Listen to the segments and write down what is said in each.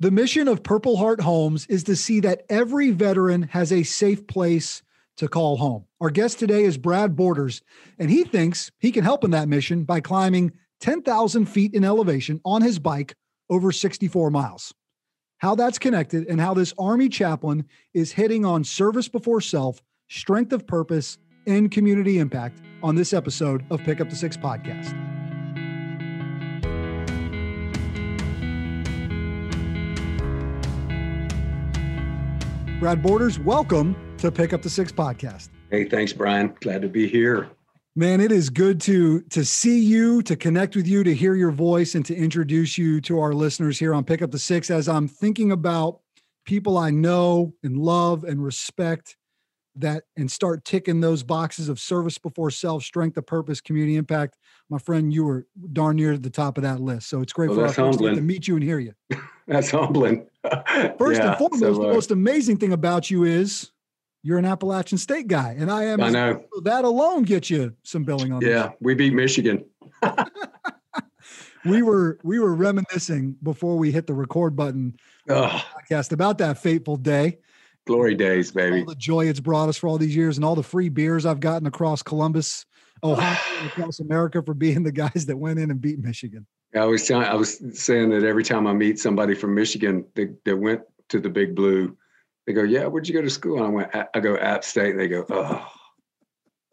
The mission of Purple Heart Homes is to see that every veteran has a safe place to call home. Our guest today is Brad Borders, and he thinks he can help in that mission by climbing 10,000 feet in elevation on his bike over 64 miles. How that's connected and how this Army chaplain is hitting on service before self, strength of purpose, and community impact on this episode of Pick Up the Six podcast. Brad Borders, welcome to Pick Up the Six podcast. Hey, thanks, Brian. Glad to be here. Man, it is good to to see you, to connect with you, to hear your voice, and to introduce you to our listeners here on Pick Up the Six. As I'm thinking about people I know and love and respect that and start ticking those boxes of service before self, strength of purpose, community impact. My friend, you were darn near the top of that list. So it's great well, for us to meet you and hear you. that's humbling. First yeah, and foremost, so, uh, the most amazing thing about you is you're an Appalachian State guy, and I am. I know that alone gets you some billing on. Yeah, we beat Michigan. we were we were reminiscing before we hit the record button podcast about that fateful day. Glory days, baby. All the joy it's brought us for all these years, and all the free beers I've gotten across Columbus, Ohio, across America for being the guys that went in and beat Michigan. I was telling, I was saying that every time I meet somebody from Michigan that, that went to the Big Blue, they go, "Yeah, where'd you go to school?" And I went, "I go App State." And they go, "Oh,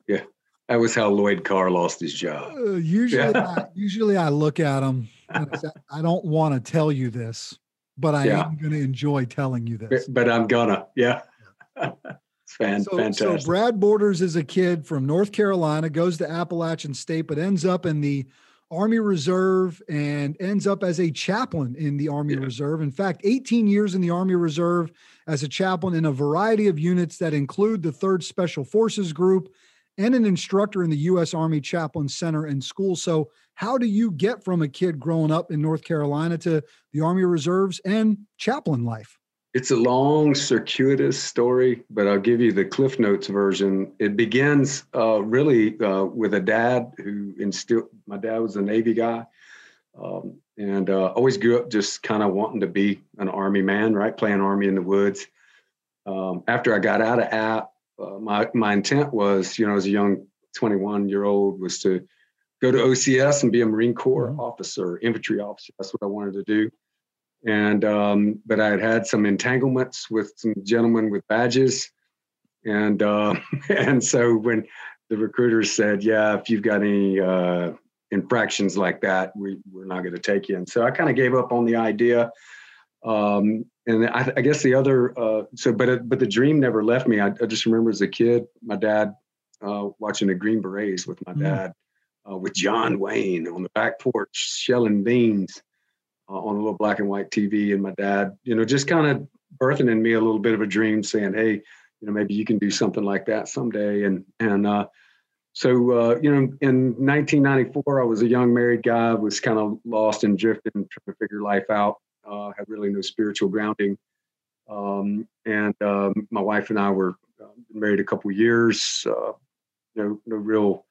yeah." That was how Lloyd Carr lost his job. Uh, usually, yeah. I, usually I look at them. I don't want to tell you this, but I yeah. am going to enjoy telling you this. But I'm gonna, yeah. it's fan, so, fantastic. So Brad Borders is a kid from North Carolina, goes to Appalachian State, but ends up in the Army Reserve and ends up as a chaplain in the Army yeah. Reserve. In fact, 18 years in the Army Reserve as a chaplain in a variety of units that include the 3rd Special Forces Group and an instructor in the U.S. Army Chaplain Center and School. So, how do you get from a kid growing up in North Carolina to the Army Reserves and chaplain life? It's a long, circuitous story, but I'll give you the Cliff Notes version. It begins uh, really uh, with a dad who instilled, my dad was a Navy guy. Um, and uh, always grew up just kind of wanting to be an Army man, right? Playing Army in the woods. Um, after I got out of App, uh, my, my intent was, you know, as a young 21 year old, was to go to OCS and be a Marine Corps mm-hmm. officer, infantry officer. That's what I wanted to do and um, but I had had some entanglements with some gentlemen with badges, and uh, and so when the recruiters said, "Yeah, if you've got any uh, infractions like that, we we're not going to take you," and so I kind of gave up on the idea. Um, and I, I, guess the other uh, so but but the dream never left me. I, I, just remember as a kid, my dad uh, watching the Green Berets with my mm. dad. Uh, with John Wayne on the back porch shelling beans, uh, on a little black and white TV, and my dad, you know, just kind of birthing in me a little bit of a dream, saying, "Hey, you know, maybe you can do something like that someday." And and uh, so, uh, you know, in 1994, I was a young married guy, was kind of lost and drifting, trying to figure life out. Uh, had really no spiritual grounding, um, and um, my wife and I were uh, married a couple years. Uh, no, no real,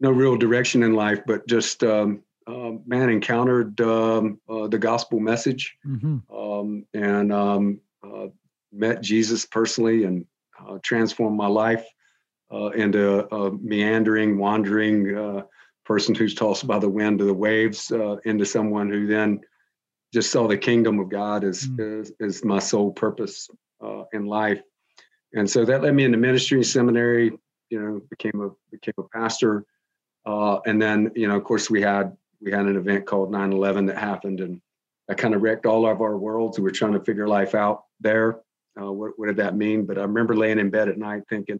no real direction in life, but just um, uh, man encountered um, uh, the gospel message mm-hmm. um, and um, uh, met Jesus personally and uh, transformed my life uh, into a meandering, wandering uh, person who's tossed by the wind of the waves into someone who then just saw the kingdom of God as, mm-hmm. as, as, my sole purpose in life. And so that led me into ministry seminary, you know, became a became a pastor. and then, you know, of course, we had we had an event called 9-11 that happened and that kind of wrecked all of our worlds. We were trying to figure life out there. Uh, what, what did that mean? But I remember laying in bed at night thinking,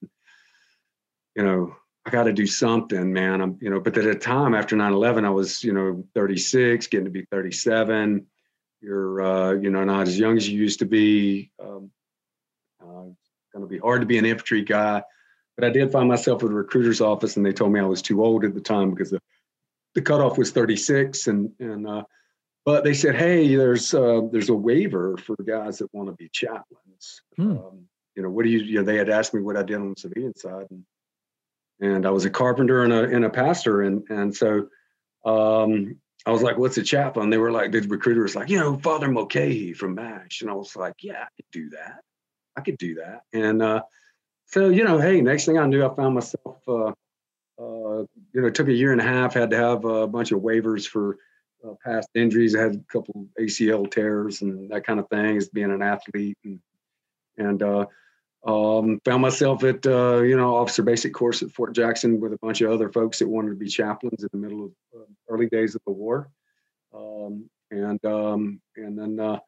you know, I got to do something, man. I'm, you know, but at the time after 9-11, I was, you know, 36, getting to be 37. You're, uh, you know, not as young as you used to be. Um, uh, going to be hard to be an infantry guy. But I did find myself at a recruiter's office and they told me I was too old at the time because the the cutoff was 36 and and uh, but they said hey there's uh, there's a waiver for guys that want to be chaplains hmm. um, you know what do you you know they had asked me what i did on the civilian side and and i was a carpenter and a, and a pastor and and so um, I was like, what's a chaplain? They were like, the recruiter was like, you know, Father Mulcahy from MASH. And I was like, yeah, I could do that. I could do that. And uh, so, you know, hey, next thing I knew, I found myself, uh, uh, you know, it took a year and a half, had to have a bunch of waivers for uh, past injuries. I had a couple ACL tears and that kind of thing as being an athlete. And, and uh, um, found myself at, uh, you know, officer basic course at Fort Jackson with a bunch of other folks that wanted to be chaplains in the middle of uh, early days of the war. Um, and, um, and then uh,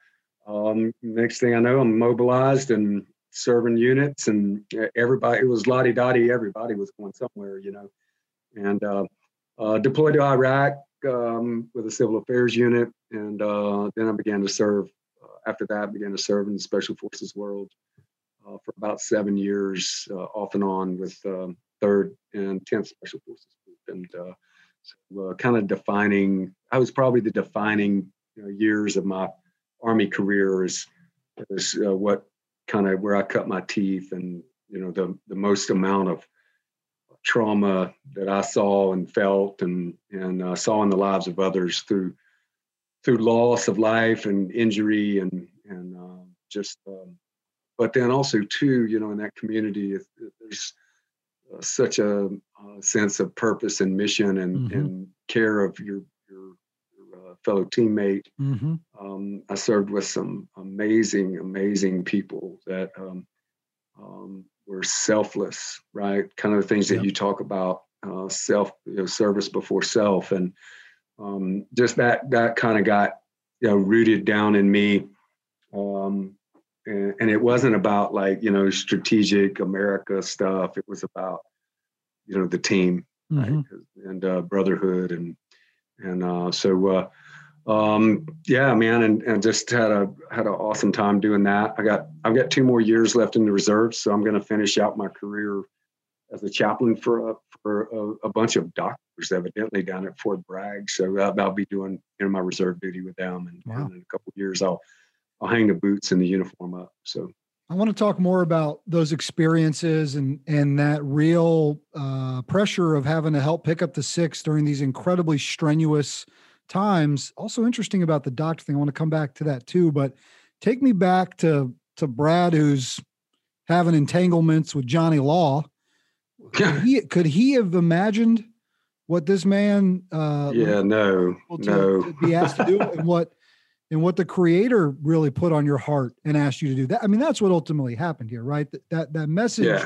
um, next thing I know, I'm mobilized and serving units and everybody, it was lottie dottie, everybody was going somewhere, you know, and uh, uh, deployed to Iraq um, with a civil affairs unit. And uh, then I began to serve, after that, I began to serve in the special forces world uh, for about seven years, uh, off and on with third and 10th Special Forces Group. And uh, so, kind of defining, I was probably the defining you know, years of my Army career is, is what kind of where I cut my teeth and, you know, the, the most amount of trauma that I saw and felt and, and uh, saw in the lives of others through through loss of life and injury and and uh, just um, but then also too you know in that community there's uh, such a, a, sense of purpose and mission and, mm-hmm. and care of your your, your uh, fellow teammate mm-hmm. Um, i served with some amazing amazing people that um, um, were selfless right kind of the things that you talk about uh, self you know, service before self and um, just that that kind of got you know rooted down in me um, and, and it wasn't about like you know strategic America stuff. It was about you know the team mm-hmm. right? and uh, brotherhood and and uh, so uh, um, yeah, man, and, and just had a had an awesome time doing that. I got I've got two more years left in the reserves, so I'm going to finish out my career as a chaplain for a, for a, a, bunch of doctors, evidently down at Fort Bragg. So I'll, I'll be doing you know my reserve duty with them, and, wow. and in a couple years I'll I'll hang the boots and the uniform up. So I want to talk more about those experiences and and that real uh, pressure of having to help pick up the six during these incredibly strenuous times. Also interesting about the doctor thing. I want to come back to that too, but take me back to to Brad, who's having entanglements with Johnny Law. Could he, could he have imagined what this man? Uh, yeah, no, to, no. To be asked to do, and what and what the creator really put on your heart and asked you to do that i mean that's what ultimately happened here right that that, that message yeah.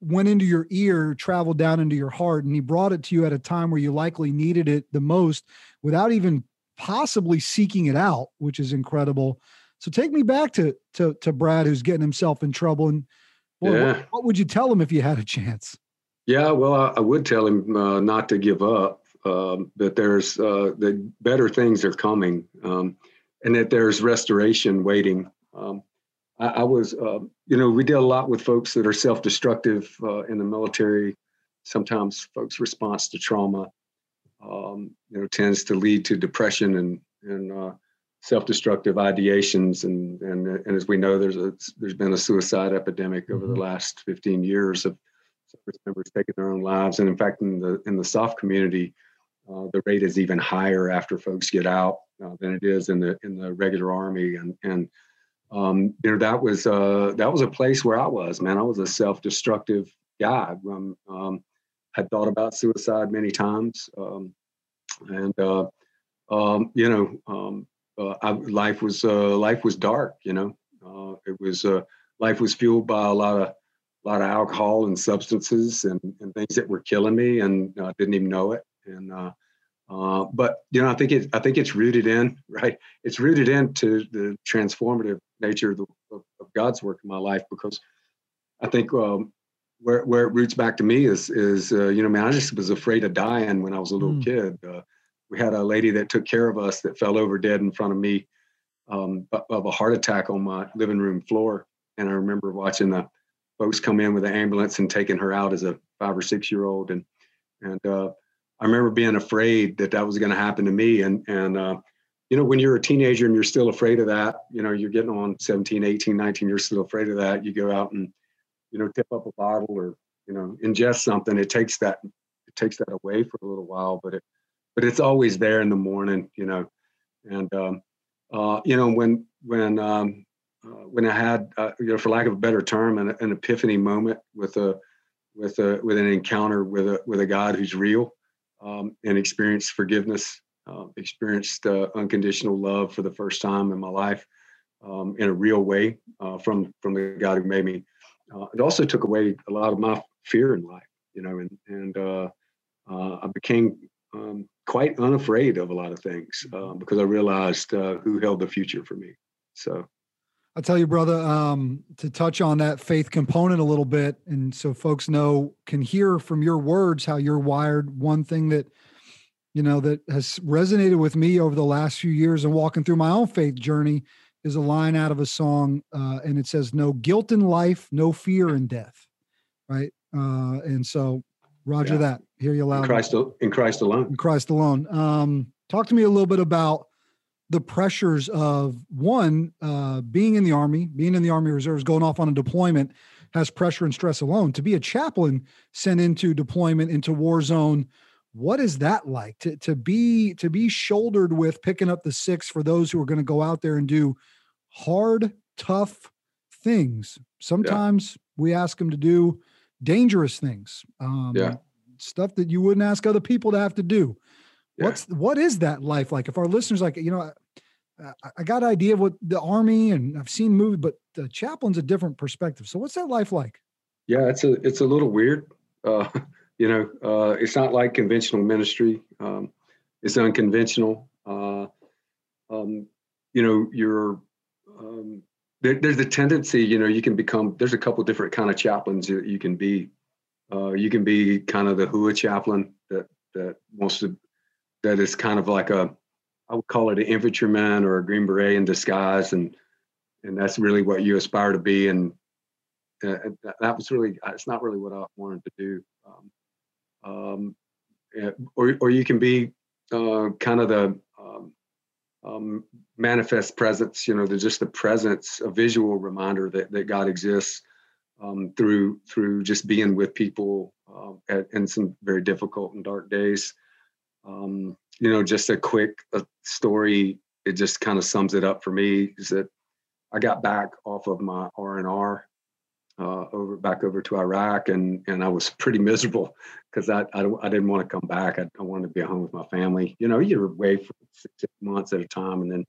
Went into your ear traveled down into your heart and he brought it to you at a time where you likely needed it the most without even possibly seeking it out which is incredible so take me back to to, to brad who's getting himself in trouble and boy, yeah. what, what, would you tell him if you had a chance yeah well i, I would tell him uh, not to give up um, that there's uh, the better things are coming um, and that there's restoration waiting. Um, I, I, was, uh, you know, we deal a lot with folks that are self-destructive uh, in the military. Sometimes folks' response to trauma, um, you know, tends to lead to depression and and uh, self-destructive ideations. And and and as we know, there's a there's been a suicide epidemic over the mm-hmm. last 15 years of service members taking their own lives. And in fact, in the in the SOF community, uh, the rate is even higher after folks get out uh, than it is in the in the regular army. And and um, know that was uh, that was a place where I was. Man, I was a self-destructive guy. Um, um, had thought about suicide many times, um, and uh, um, you know, um, uh, I, life was life was dark. You know, it was life was fueled by a lot of a lot of alcohol and substances and, and things that were killing me and uh, didn't even know it and uh, uh, but you know, I think it I think it's rooted in right. It's rooted into the transformative nature of, the, of, of God's work in my life because I think um, where where it roots back to me is is uh, you know, man, I just was afraid of dying when I was a little mm. kid. Uh, we had a lady that took care of us that fell over dead in front of me um, of a heart attack on my living room floor, and I remember watching the folks come in with an ambulance and taking her out as a five or six year old and and uh, I remember being afraid that that was going to happen to me. And, and, uh, you know, when you're a teenager and you're still afraid of that, you know, you're getting on 17, 18, 19, you're still afraid of that. You go out and, you know, tip up a bottle or, you know, ingest something. It takes that, it takes that away for a little while, but it, but it's always there in the morning, you know. And um, uh, you know when when um, uh, when I had uh, you know for lack of a better term an, an epiphany moment with a with a with an encounter with a with a God who's real um, and experienced forgiveness, uh, experienced uh, unconditional love for the first time in my life um, in a real way uh, from from the God who made me. Uh, it also took away a lot of my fear in life, you know, and and uh, uh, I became um, quite unafraid of a lot of things because I realized who held the future for me. So. I'll tell you, brother, um, to touch on that faith component a little bit, and so folks know can hear from your words how you're wired. One thing that you know that has resonated with me over the last few years and walking through my own faith journey is a line out of a song, uh, and it says, "No guilt in life, no fear in death." Right, uh, and so Roger yeah. that. Hear you loud. In Christ, in Christ alone. In Christ alone. Um, talk to me a little bit about the pressures of one uh, being in the army, being in the Army Reserves, going off on a deployment has pressure and stress alone. To be a chaplain sent into deployment into war zone, what is that like? To to be to be shouldered with picking up the six for those who are going to go out there and do hard, tough things. Sometimes yeah. we ask them to do dangerous things. Um, yeah. Stuff that you wouldn't ask other people to have to do. What's what is that life like? If our listeners like, you know, I, I got an idea of what the army and I've seen movies, but the chaplain's a different perspective. So what's that life like? Yeah, it's a it's a little weird. Uh, you know, uh, it's not like conventional ministry. Um, it's unconventional. Uh, um, you know, you're um, there, there's a tendency. You know, you can become. There's a couple different kind of chaplains that you can be. Uh, you can be kind of the HUA chaplain that that wants to that is kind of like a I would call it an infantryman or a green beret in disguise, and and that's really what you aspire to be. And uh, that was really it's not really what I wanted to do. Um, um, or or you can be uh, kind of the um, um, manifest presence. You know, there's just the presence, a visual reminder that that God exists um, through through just being with people uh, at, in some very difficult and dark days. Um, you know, just a quick uh, story. It just kind of sums it up for me. Is that I got back off of my R and R uh, over back over to Iraq, and and I was pretty miserable because I I, I, didn't want to come back. I, I, wanted to be home with my family. You know, you're away for six, six, months at a time, and then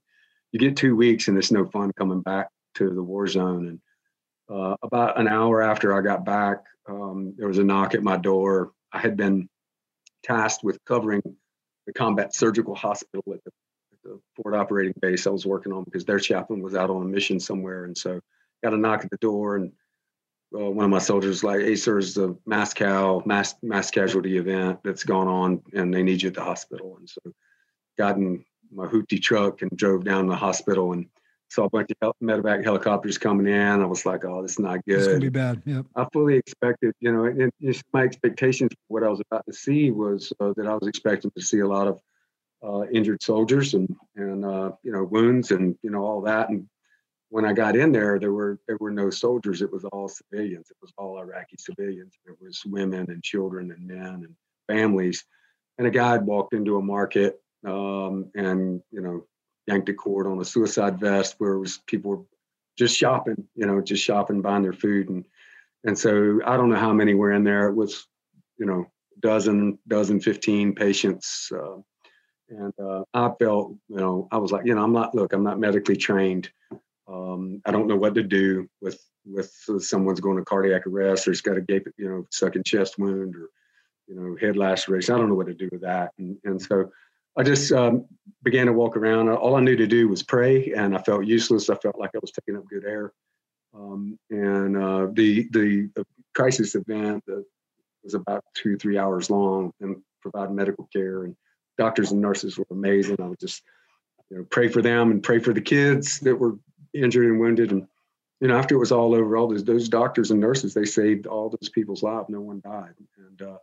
you get two weeks, and it's no fun coming back to the war zone. And uh, about an hour after I got back, um, there was a knock at my door. I had been tasked with covering the combat surgical hospital at the, at the forward operating base I was working on because their chaplain was out on a mission somewhere. And so got a knock at the door and uh, one of my soldiers like, hey, sir, there's a mass cal, mass, mass casualty event that's gone on and they need you at the hospital. And so got in my hoopty truck and drove down to the hospital and saw a bunch of medevac helicopters coming in. I was like, oh, this is not good. It's gonna be bad. Yeah. I fully expected, you know, and, and my expectations for what I was about to see was uh, that I was expecting to see a lot of uh, injured soldiers and and uh, you know wounds and you know all that. And when I got in there, there were there were no soldiers. It was all civilians. It was all Iraqi civilians. There was women and children and men and families. And a guy walked into a market um, and you know yanked a cord on a suicide vest where was people were just shopping, you know, just shopping, buying their food. And, and so I don't know how many were in there. It was, you know, dozen, dozen, 15 patients. Uh, and uh, I felt, you know, I was like, you know, I'm not, look, I'm not medically trained. Um, I don't know what to do with, with someone's going to cardiac arrest or it's got a gape, you know, sucking chest wound or, you know, head laceration. I don't know what to do with that. And, and so I just um, began to walk around. All I knew to do was pray, and I felt useless. I felt like I was taking up good air. Um, and uh, the the crisis event that was about two three hours long and provided medical care and doctors and nurses were amazing. I would just you know pray for them and pray for the kids that were injured and wounded and you know after it was all over all those those doctors and nurses they saved all those people's lives no one died and uh,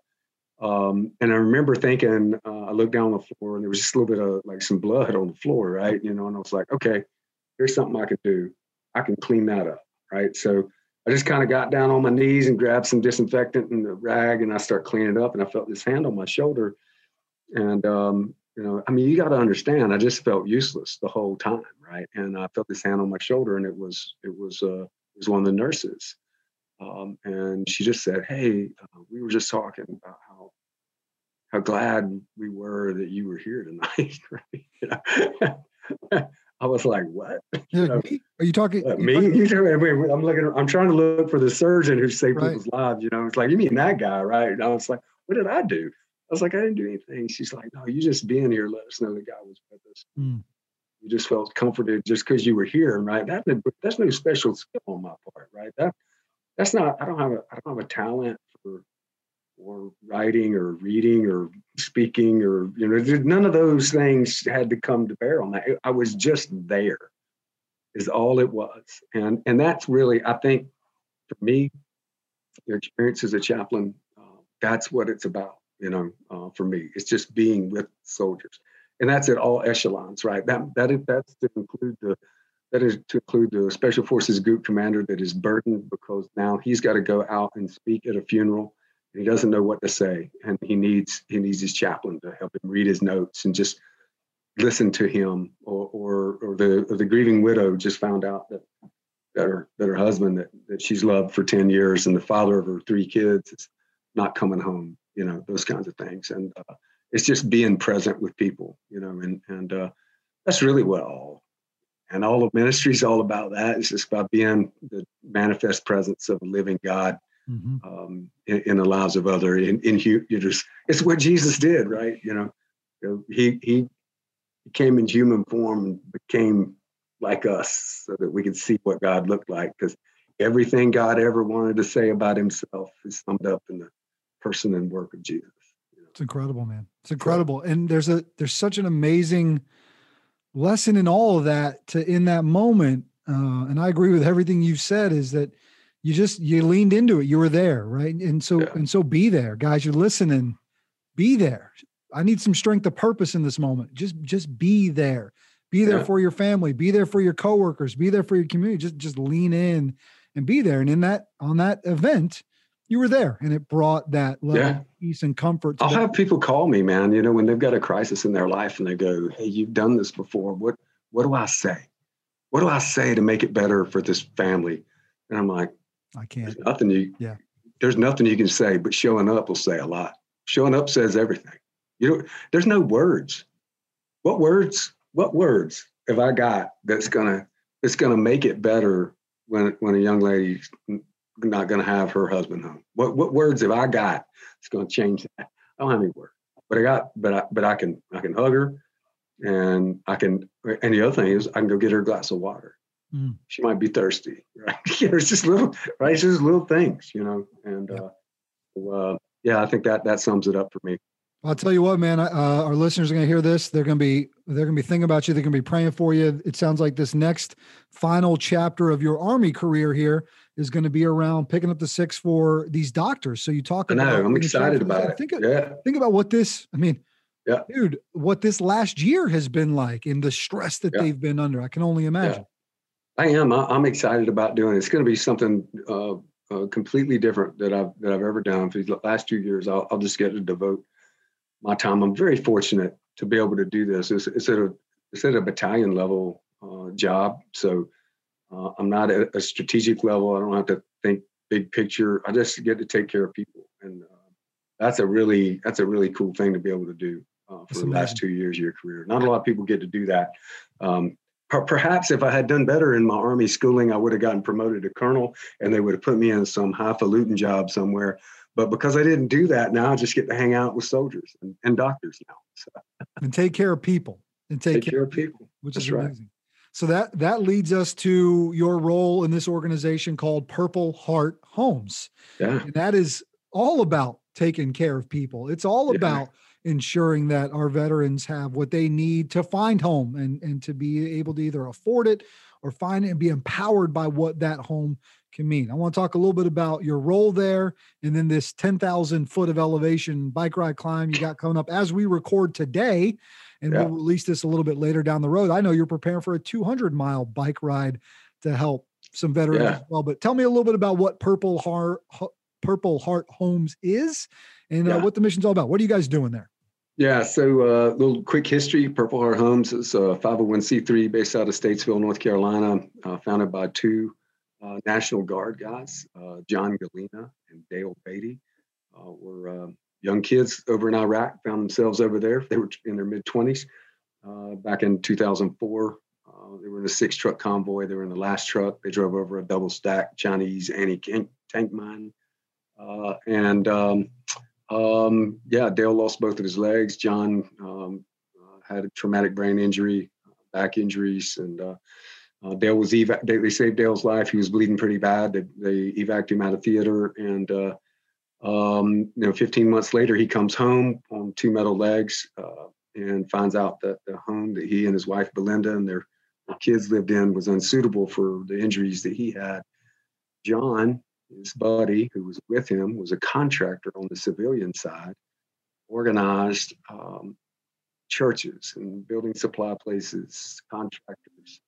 um, and I remember thinking, uh, I looked down on the floor and there was just a little bit of like some blood on the floor, right? You know, and I was like, okay, here's something I can do. I can clean that up, right? So I just kind of got down on my knees and grabbed some disinfectant and a rag and I start cleaning it up and I felt this hand on my shoulder. And um, you know, I mean, you got to understand. I just felt useless the whole time, right? And I felt this hand on my shoulder, and it was it was uh, it was one of the nurses, um, and she just said, "Hey, uh, we were just talking about how how glad we were that you were here tonight." I was like, "What? You know, Are you talking me? You talking, I'm looking. I'm trying to look for the surgeon who saved right. people's lives. You know, it's like you mean that guy, right? And I was like, "What did I do?" I was like, I didn't do anything. She's like, No, you just being here let us know that God was with us. Mm. You just felt comforted just because you were here, right? That, that's no special skill on my part, right? That that's not. I don't have a. I don't have a talent for or writing or reading or speaking or you know none of those things had to come to bear on that. I was just there, is all it was, and and that's really I think for me, your experience as a chaplain, uh, that's what it's about you know, uh, for me. It's just being with soldiers. And that's at all echelons, right? That that is that's to include the that is to include the special forces group commander that is burdened because now he's got to go out and speak at a funeral and he doesn't know what to say and he needs he needs his chaplain to help him read his notes and just listen to him or or, or the or the grieving widow just found out that that her that her husband that, that she's loved for 10 years and the father of her three kids is not coming home you know, those kinds of things. And uh, it's just being present with people, you know, and and uh, that's really what all and all of ministry is all about. That it's just about being the manifest presence of a living God mm-hmm. um, in, in, the lives of other. In, in you just it's what Jesus did, right? You know, you know he he came in human form and became like us so that we could see what God looked like because everything God ever wanted to say about himself is summed up in the person and work of Jesus. It's incredible, man. It's incredible. And there's a there's such an amazing lesson in all of that to in that moment. Uh, and I agree with everything you've said is that you just you leaned into it. You were there, right? And so yeah. and so be there. Guys, you're listening. Be there. I need some strength of purpose in this moment. Just just be there. Be there yeah. for your family, be there for your coworkers, be there for your community. Just just lean in and be there. And in that on that event, you were there and it brought that level yeah. of peace and comfort. I'll have people call me, man, you know, when they've got a crisis in their life and they go, Hey, you've done this before. What, what do I say? What do I say to make it better for this family? And I'm like, I can't. There's nothing you, yeah. There's nothing you can say, but showing up will say a lot. Showing up says everything. You know, there's no words. What words, what words have I got that's gonna, that's gonna make it better when, when a young lady not going to have her husband home. What what words have I got that's going to change that? I don't have any words, but I got, but I, but I can, I can hug her, and I can. And the other thing is, I can go get her a glass of water. Mm. She might be thirsty, right? it's just little, right? It's just little things, you know. And yeah. Uh, uh, yeah, I think that that sums it up for me. I'll tell you what, man. Uh, our listeners are going to hear this. They're going to be they're going to be thinking about you. They're going to be praying for you. It sounds like this next final chapter of your army career here is going to be around picking up the six for these doctors. So you talk about. I know. I'm excited about it. Think, yeah. think about what this. I mean, yeah, dude, what this last year has been like, and the stress that yeah. they've been under. I can only imagine. I am. I'm excited about doing it. It's going to be something uh, uh, completely different that I've that I've ever done for the last two years. I'll, I'll just get to devote my time. I'm very fortunate to be able to do this. It's, it's at a it's at a battalion level uh, job, so uh, I'm not at a strategic level. I don't have to think big picture. I just get to take care of people, and uh, that's a really that's a really cool thing to be able to do uh, for that's the amazing. last two years of your career. Not a lot of people get to do that. Um, perhaps if I had done better in my army schooling, I would have gotten promoted to colonel, and they would have put me in some highfalutin job somewhere. But because I didn't do that, now I just get to hang out with soldiers and, and doctors now. So. And take care of people. And take, take care, care, of people, which That's is amazing. Right. So that that leads us to your role in this organization called Purple Heart Homes. Yeah. And that is all about taking care of people. It's all yeah. about ensuring that our veterans have what they need to find home and, and to be able to either afford it or find it and be empowered by what that home can mean. I want to talk a little bit about your role there and then this 10,000 foot of elevation bike ride climb you got coming up as we record today and yeah. we'll release this a little bit later down the road. I know you're preparing for a 200 mile bike ride to help some veterans yeah. as well. But tell me a little bit about what Purple Heart Purple Heart Homes is and uh, yeah. uh, what the mission's all about. What are you guys doing there? Yeah, so a uh, little quick history. Purple Heart Homes is a 501c3 based out of Statesville, North Carolina, uh, founded by two uh, National Guard guys, uh, John Gallina and Dale Beatty. Uh, were um, young kids over in Iraq, found themselves over there. They were in their mid 20s. Uh, back in 2004, they were in a six truck convoy. They were in the last truck. They drove over a double stack Chinese anti tank mine. and um, um, yeah, Dale lost both of his legs. John um, uh, had a traumatic brain injury, back injuries, and uh, Dale was evac. They, they, saved Dale's life. He was bleeding pretty bad. They, they evacuated him out of theater, and uh, um, you know, 15 months later, he comes home on two metal legs uh, and finds out that the home that he and his wife Belinda and their, their kids lived in was unsuitable for the injuries that he had. John his buddy who was with him was a contractor on the civilian side, organized um, churches and building supply places, contractors,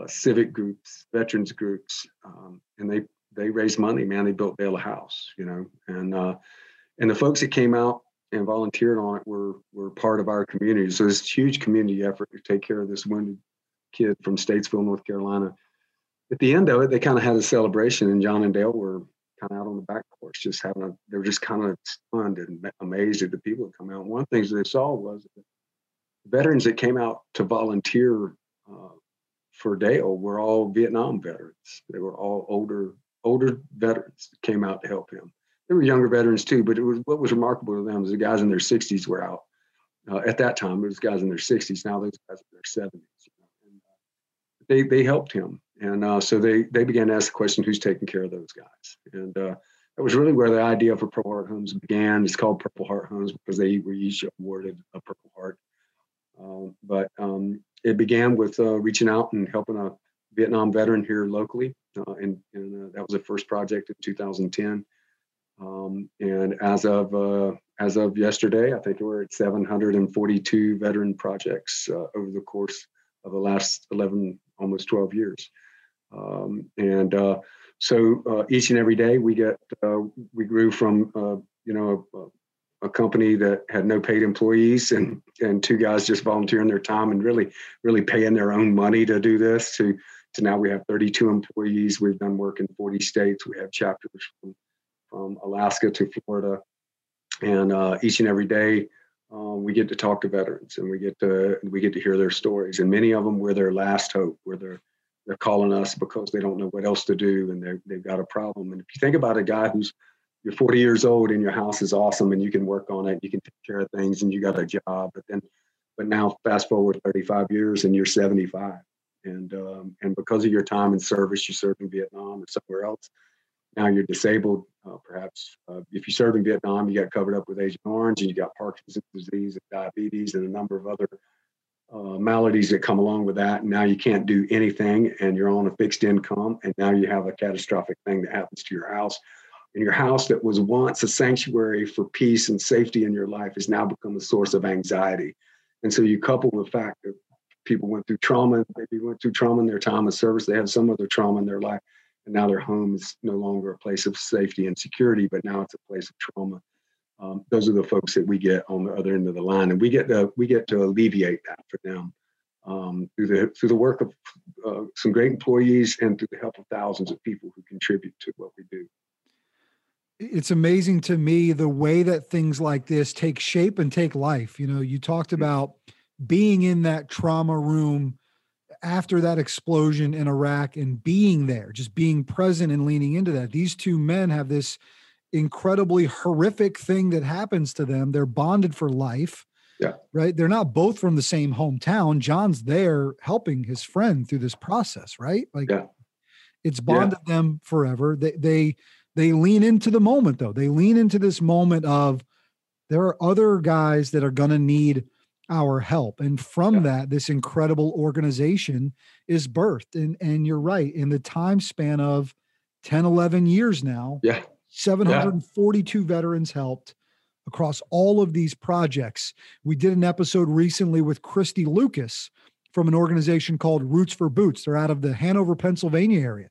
uh, civic groups, veterans groups, um, and they they raised money. Man, they built Dale a house, you know, and uh, and the folks that came out and volunteered on it were were part of our community. So a huge community effort to take care of this wounded kid from Statesville, North Carolina at the end of it, they kind of had a celebration, and John and Dale were kind of out on the back porch, just having a. They were just kind of stunned and amazed at the people that come out. One of the things they saw was veterans that came out to volunteer uh, for Dale were all Vietnam veterans. They were all older older veterans that came out to help him. There were younger veterans too, but it was what was remarkable to them was the guys in their 60s were out. Uh, at that time, it was guys in their 60s. Now those guys in their 70s. And, uh, they they helped him and uh, so they they began to ask the question, who's taking care of those guys? And uh, that was really where the idea for Purple Heart Homes began. It's called Purple Heart Homes because they were each awarded a Purple Heart. Um, but um, it began with uh, reaching out and helping a Vietnam veteran here locally, uh, and, and uh, that was the first project in 2010. Um, and as of uh, as of yesterday, I think we're at 742 veteran projects over the course of the last 11, almost 12 years. Um, and uh, so uh, each and every day we get uh, we grew from uh, you know company that had no paid employees and and two guys just volunteering their time and really really paying their own money to do this to to now we have 32 employees. We've done work in 40 states. We have chapters from from Alaska to Florida, and uh, each and every day. Uh, we get to talk to veterans and we get to we get to hear their stories and many of them were their last hope were their they're calling us because they don't know what else to do and they've got a problem. And if you think about a guy who's you're 40 years old and your house is awesome and you can work on it, you can take care of things and you got a job, but then, but now fast forward 35 years and you're 75. And, um, and because of your time in service, you served in Vietnam or somewhere else. Now you're disabled. Uh, perhaps uh, if you served in Vietnam, you got covered up with Agent Orange and you got Parkinson's disease and diabetes and a number of other uh, maladies that come along with that. And now you can't do anything and you're on a fixed income. And now you have a catastrophic thing that happens to your house. And your house that was once a sanctuary for peace and safety in your life has now become a source of anxiety. And so you couple the fact that people went through trauma, maybe went through trauma in their time of service, they have some other trauma in their life. And now their home is no longer a place of safety and security, but now it's a place of trauma um, those are the folks that we get on the other end of the line, and we get to we get to alleviate that for them um, through the through the work of uh, some great employees and through the help of thousands of people who contribute to what we do. It's amazing to me the way that things like this take shape and take life. You know, you talked mm-hmm. about being in that trauma room after that explosion in Iraq and being there, just being present and leaning into that. These two men have this incredibly horrific thing that happens to them. They're bonded for life. Yeah. Right. They're not both from the same hometown. John's there helping his friend through this process, right? Like yeah. it's bonded yeah. them forever. They they they lean into the moment though. They lean into this moment of there are other guys that are gonna need our help. And from yeah. that, this incredible organization is birthed. And and you're right, in the time span of 10, 11 years now. Yeah 742 yeah. veterans helped across all of these projects. We did an episode recently with Christy Lucas from an organization called Roots for Boots. They're out of the Hanover, Pennsylvania area.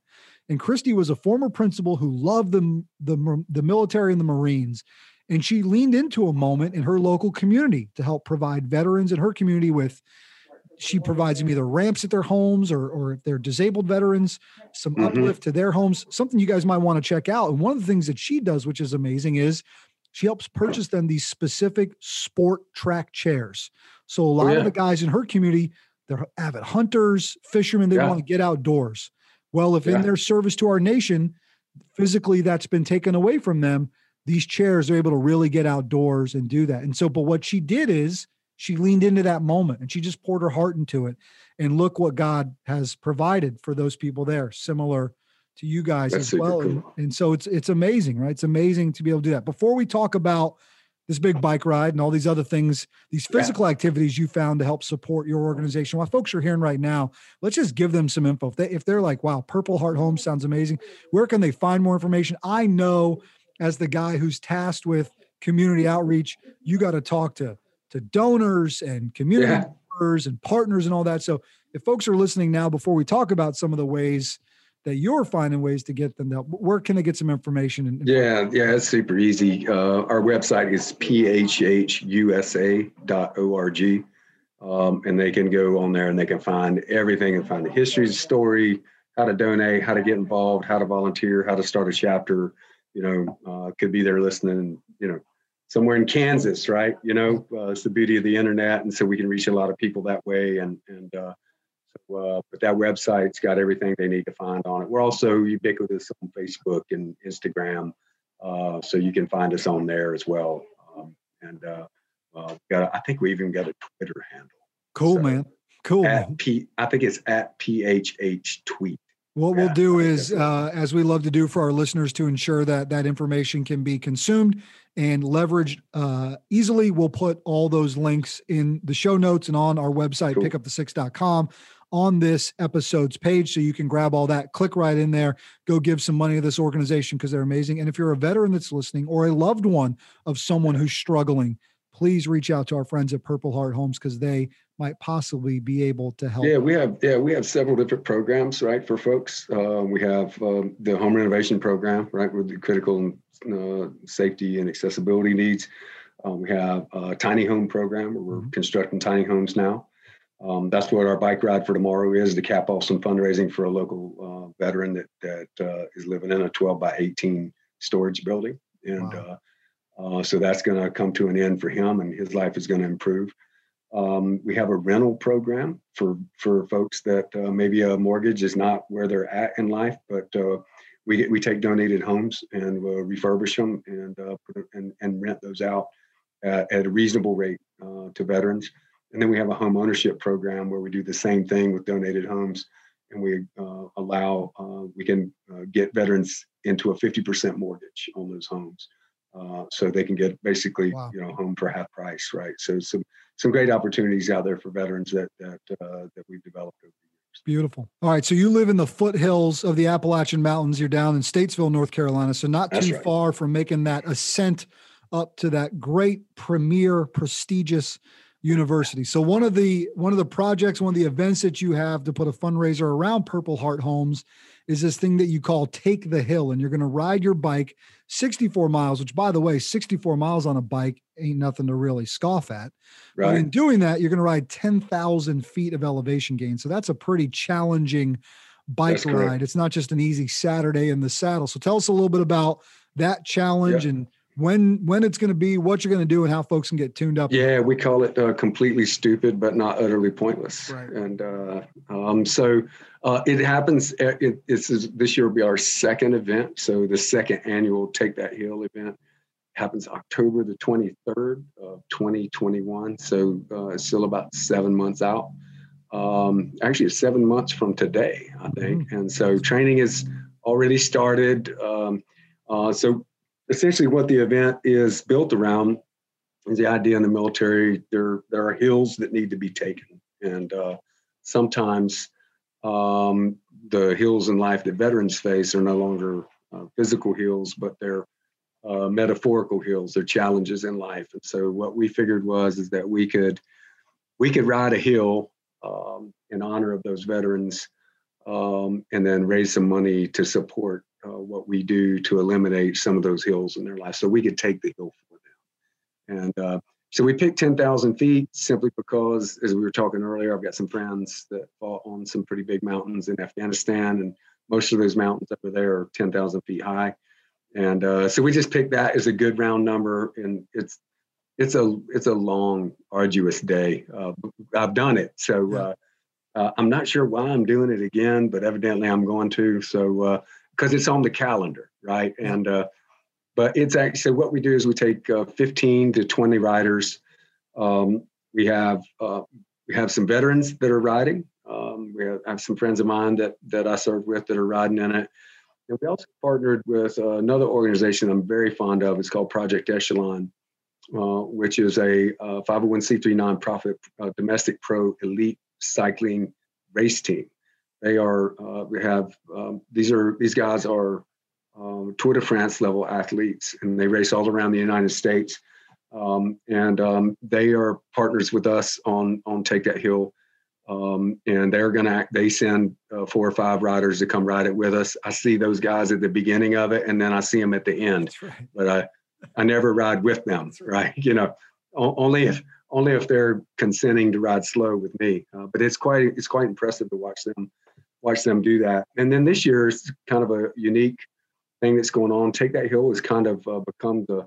And Christy was a former principal who loved the, the, the military and the Marines And she leaned into a moment in her local community to help provide veterans in her community with she provides them either ramps at their homes or, or if they're disabled veterans, some mm-hmm. uplift to their homes, something you guys might want to check out. And one of the things that she does, which is amazing, is she helps purchase them these specific sport track chairs. So a oh, lot oh, yeah. of the guys in her community, they're avid hunters, fishermen, they yeah. want to get outdoors. Well, if yeah. in their service to our nation, physically that's been taken away from them, these chairs are able to really get outdoors and do that. And so, but what she did is she leaned into that moment and she just poured her heart into it. And look what God has provided for those people there, similar to you guys That's as well. Cool. And, and so it's it's amazing, right? It's amazing to be able to do that. Before we talk about this big bike ride and all these other things, these physical yeah. activities you found to help support your organization. While folks are hearing right now, let's just give them some info. If, they, if they're like, wow, Purple Heart Home sounds amazing, where can they find more information? I know as the guy who's tasked with community outreach, you got to talk to to donors and community yeah. members and partners and all that. So if folks are listening now, before we talk about some of the ways that you're finding ways to get them, where can they get some information? And, yeah, yeah, it's super easy. Uh, our website is phhusa.org. Um, and they can go on there and they can find everything and find the history, the story, how to donate, how to get involved, how to volunteer, how to start a chapter. You know, uh, could be there listening, you know, somewhere in Kansas, right? You know, uh, it's the beauty of the internet, and so we can reach a lot of people that way. And and uh, so, uh, but that website's got everything they need to find on it. We're also ubiquitous on Facebook and Instagram, uh, so you can find us on there as well. Um, and uh, got, I think we even got a Twitter handle. Cool, so man. Cool. At P, I think it's at PHH Tweet. What yeah, we'll do is, uh, as we love to do for our listeners, to ensure that that information can be consumed and leveraged uh, easily, we'll put all those links in the show notes and on our website, cool. pickupthe6.com, on this episode's page. So you can grab all that, click right in there, go give some money to this organization because they're amazing. And if you're a veteran that's listening or a loved one of someone who's struggling, please reach out to our friends at Purple Heart Homes because they might possibly be able to help. Yeah, we have yeah we have several different programs right for folks. Uh, we have um, the home renovation program right with the critical uh, safety and accessibility needs. Um, we have a tiny home program where we're mm-hmm. constructing tiny homes now. Um, that's what our bike ride for tomorrow is to cap off some fundraising for a local uh, veteran that that uh, is living in a 12 by 18 storage building, and wow. Uh, uh, so that's going to come to an end for him, and his life is going to improve. Um, we have a rental program for for folks that uh, maybe a mortgage is not where they're at in life, but uh, we we take donated homes and we'll refurbish them and uh, put, and and rent those out at, at a reasonable rate uh, to veterans. And then we have a home ownership program where we do the same thing with donated homes, and we uh, allow uh, we can get veterans into a 50% mortgage on those homes. Uh, so they can get basically wow. you know home for half price, right? So some some great opportunities out there for veterans that that uh, that we've developed over the years. Beautiful. All right, so you live in the foothills of the Appalachian Mountains. You're down in Statesville, North Carolina, so not That's too right. far from making that ascent up to that great premier prestigious university. So one of the one of the projects, one of the events that you have to put a fundraiser around Purple Heart Homes is this thing that you call Take the Hill, and you're going to ride your bike 64 miles. Which, by the way, 64 miles on a bike ain't nothing to really scoff at. Right. But in doing that, you're going to ride 10,000 feet of elevation gain. So that's a pretty challenging bike ride. It's not just an easy Saturday in the saddle. So tell us a little bit about that challenge and when when it's going to be, what you're going to do, and how folks can get tuned up. Yeah, we call it uh, completely stupid, but not utterly pointless. Right. And uh, um, so uh, it happens. Uh, it, this is this year will be our second event. So the second annual Take That Hill event happens October the 23rd of 2021. So uh, it's still about seven months out. Um, actually, it's seven months from today, I think. Mm-hmm. And so training is already started. Um, uh, so essentially what the event is built around is the idea in the military. There there are hills that need to be taken. And uh, sometimes um, the hills in life that veterans face are no longer uh, physical hills but they're uh, metaphorical hills. They're challenges in life. And so what we figured was is that we could we could ride a hill um, in honor of those veterans um, and then raise some money to support uh, what we do to eliminate some of those hills in their life so we could take the hill for them And uh, so we picked 10,000 feet simply because, as we were talking earlier, I've got some friends that fought on some pretty big mountains in Afghanistan, and most of those mountains over there are 10,000 feet high. And uh, so we just picked that as a good round number, and it's it's a it's a long, arduous day. Uh, I've done it, so uh, I'm not sure why I'm doing it again, but evidently I'm going to. So because uh, it's on the calendar, right? And uh, but it's actually what we do is we take uh, 15 to 20 riders. Um, we have we have some veterans that are riding. Um, we have, I have some friends of mine that that I serve with that are riding in it. And we also partnered with uh, another organization I'm very fond of. It's called Project Echelon, uh, which is a uh, 501c3 nonprofit uh, domestic pro elite cycling race team. They are uh, we have um, these are these guys are um, Tour de France level athletes, and they race all around the United States. Um, and um, they are partners with us on on Take That Hill um, and they're going to they send uh, four or five riders to come ride it with us i see those guys at the beginning of it and then i see them at the end right. but i i never ride with them right. right. you know only if only if they're consenting to ride slow with me. Uh, but it's quite it's quite impressive to watch them watch them do that. And then this year is kind of a unique thing that's going on. Take that hill has kind of uh, become the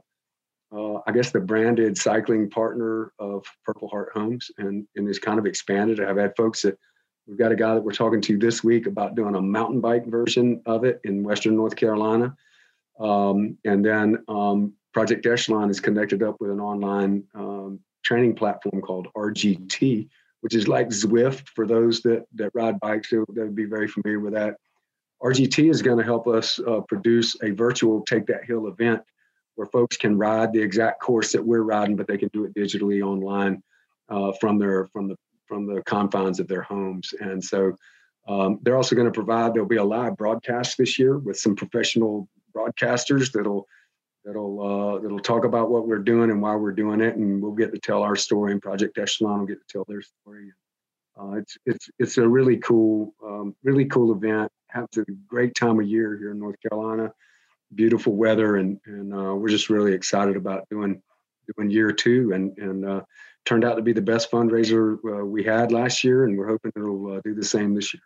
uh, I guess the branded cycling partner of Purple Heart Homes, and and is kind of expanded. I've had folks that we've got a guy that we're talking to this week about doing a mountain bike version of it in Western North Carolina, um, and then um, Project Echelon is connected up with an online um, training platform called RGT, which is like Zwift for those that that ride bikes. That would be very familiar with that. RGT is going to help us uh, produce a virtual Take That Hill event where folks can ride the exact course that we're riding, but they can do it digitally online uh, from their from the from the confines of their homes. And so um, they're also going to provide there'll be a live broadcast this year with some professional broadcasters that'll that'll uh, that'll talk about what we're doing and why we're doing it, and we'll get to tell our story. And Project Echelon will get to tell their story. Uh, it's it's it's a really cool um, really cool event. Have a great time of year here in North Carolina beautiful weather, and and uh, we're just really excited about doing doing year two, and and uh, turned out to be the best fundraiser uh, we had last year, and we're hoping it'll uh, do the same this year.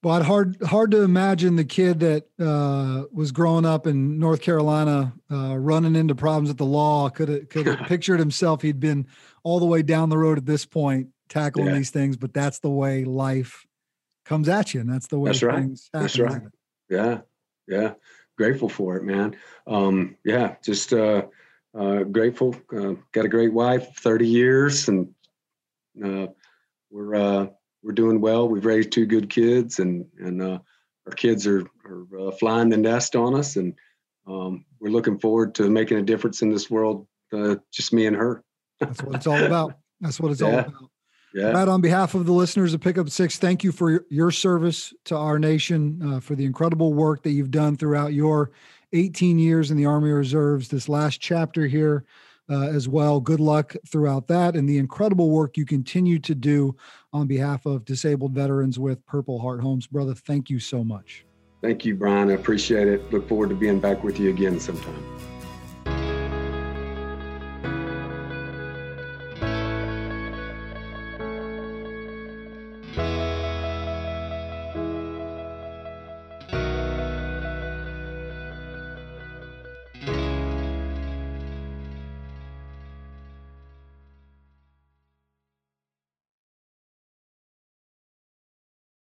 But hard hard to imagine the kid that uh, was growing up in North Carolina, uh, running into problems at the law. Could have could have pictured himself. He'd been all the way down the road at this point, tackling yeah. these things. But that's the way life comes at you, and that's the way that's right. That's right. Yeah, yeah grateful for it, man. Um, yeah, just uh, uh, grateful. Uh, got a great wife, 30 years, and uh, we're uh, we're doing well. We've raised two good kids, and and uh, our kids are are flying the nest on us, and um, we're looking forward to making a difference in this world. just me and her. That's what it's all about. That's what it's yeah. all about. Yeah. Matt, on behalf of the listeners of Pickup Six, thank you for your service to our nation, uh, for the incredible work that you've done throughout your 18 years in the Army Reserves. This last chapter here uh, as well. Good luck throughout that and the incredible work you continue to do on behalf of disabled veterans with Purple Heart Homes. Brother, thank you so much. Thank you, Brian. I appreciate it. Look forward to being back with you again sometime.